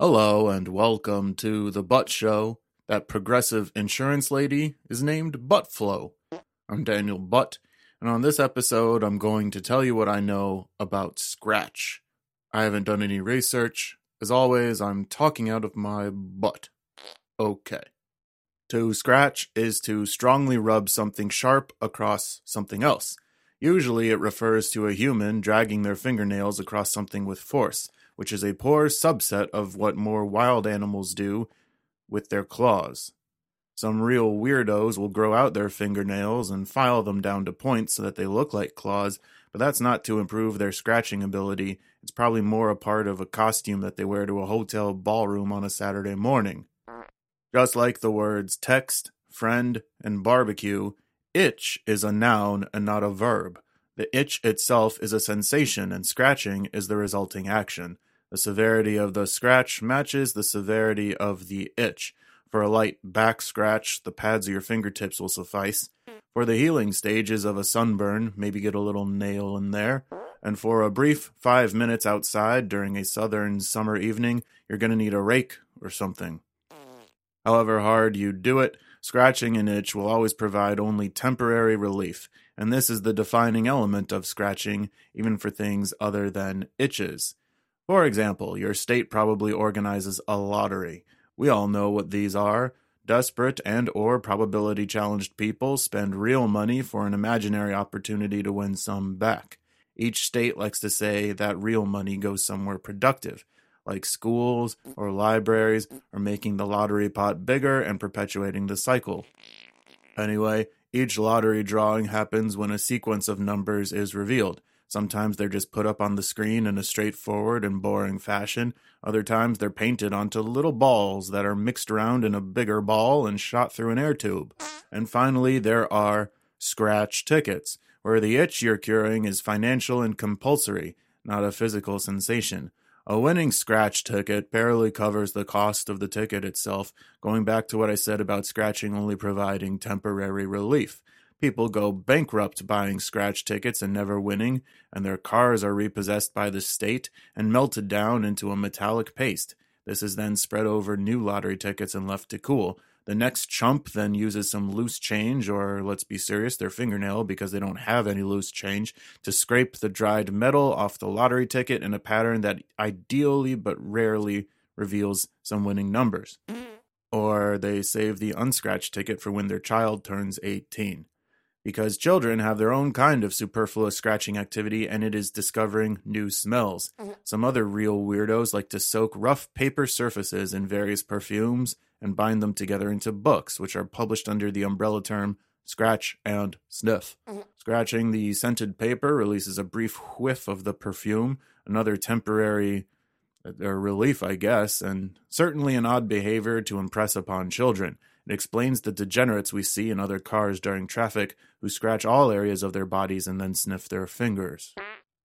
Hello and welcome to the Butt Show. That progressive insurance lady is named Buttflow. I'm Daniel Butt, and on this episode, I'm going to tell you what I know about Scratch. I haven't done any research. As always, I'm talking out of my butt. Okay. To scratch is to strongly rub something sharp across something else. Usually, it refers to a human dragging their fingernails across something with force which is a poor subset of what more wild animals do with their claws. Some real weirdos will grow out their fingernails and file them down to points so that they look like claws, but that's not to improve their scratching ability. It's probably more a part of a costume that they wear to a hotel ballroom on a Saturday morning. Just like the words text, friend, and barbecue, itch is a noun and not a verb. The itch itself is a sensation, and scratching is the resulting action. The severity of the scratch matches the severity of the itch. For a light back scratch, the pads of your fingertips will suffice. For the healing stages of a sunburn, maybe get a little nail in there. And for a brief five minutes outside during a southern summer evening, you're going to need a rake or something. However hard you do it, scratching an itch will always provide only temporary relief, and this is the defining element of scratching, even for things other than itches. For example, your state probably organizes a lottery. We all know what these are. Desperate and or probability challenged people spend real money for an imaginary opportunity to win some back. Each state likes to say that real money goes somewhere productive, like schools or libraries, or making the lottery pot bigger and perpetuating the cycle. Anyway, each lottery drawing happens when a sequence of numbers is revealed. Sometimes they're just put up on the screen in a straightforward and boring fashion. Other times they're painted onto little balls that are mixed around in a bigger ball and shot through an air tube. And finally, there are scratch tickets, where the itch you're curing is financial and compulsory, not a physical sensation. A winning scratch ticket barely covers the cost of the ticket itself, going back to what I said about scratching only providing temporary relief. People go bankrupt buying scratch tickets and never winning, and their cars are repossessed by the state and melted down into a metallic paste. This is then spread over new lottery tickets and left to cool. The next chump then uses some loose change, or let's be serious, their fingernail, because they don't have any loose change, to scrape the dried metal off the lottery ticket in a pattern that ideally but rarely reveals some winning numbers. Mm. Or they save the unscratched ticket for when their child turns 18 because children have their own kind of superfluous scratching activity and it is discovering new smells. Mm-hmm. Some other real weirdos like to soak rough paper surfaces in various perfumes and bind them together into books, which are published under the umbrella term scratch and sniff. Mm-hmm. Scratching the scented paper releases a brief whiff of the perfume, another temporary uh, relief, I guess, and certainly an odd behavior to impress upon children. It explains the degenerates we see in other cars during traffic who scratch all areas of their bodies and then sniff their fingers.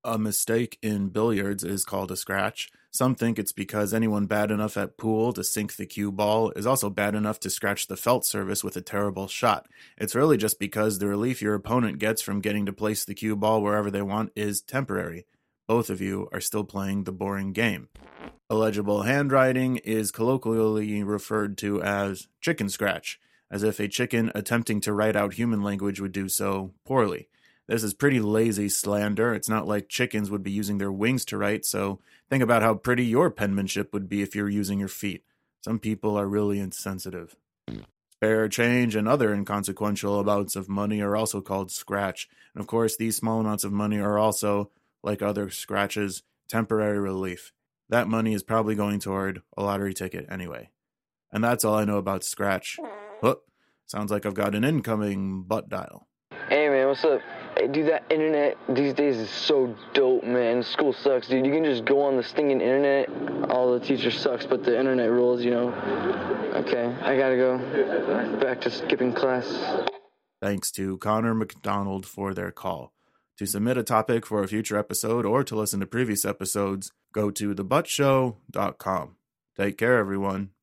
A mistake in billiards is called a scratch. Some think it's because anyone bad enough at pool to sink the cue ball is also bad enough to scratch the felt surface with a terrible shot. It's really just because the relief your opponent gets from getting to place the cue ball wherever they want is temporary. Both of you are still playing the boring game. Illegible handwriting is colloquially referred to as chicken scratch, as if a chicken attempting to write out human language would do so poorly. This is pretty lazy slander. It's not like chickens would be using their wings to write, so think about how pretty your penmanship would be if you're using your feet. Some people are really insensitive. Spare change and other inconsequential amounts of money are also called scratch. And of course, these small amounts of money are also, like other scratches, temporary relief. That money is probably going toward a lottery ticket anyway. And that's all I know about Scratch. Whoop. Sounds like I've got an incoming butt dial. Hey man, what's up? Hey, dude, that internet these days is so dope, man. School sucks, dude. You can just go on the stinking internet. All the teacher sucks, but the internet rules, you know. Okay, I gotta go. Back to skipping class. Thanks to Connor McDonald for their call. To submit a topic for a future episode or to listen to previous episodes, go to thebuttshow.com. Take care, everyone.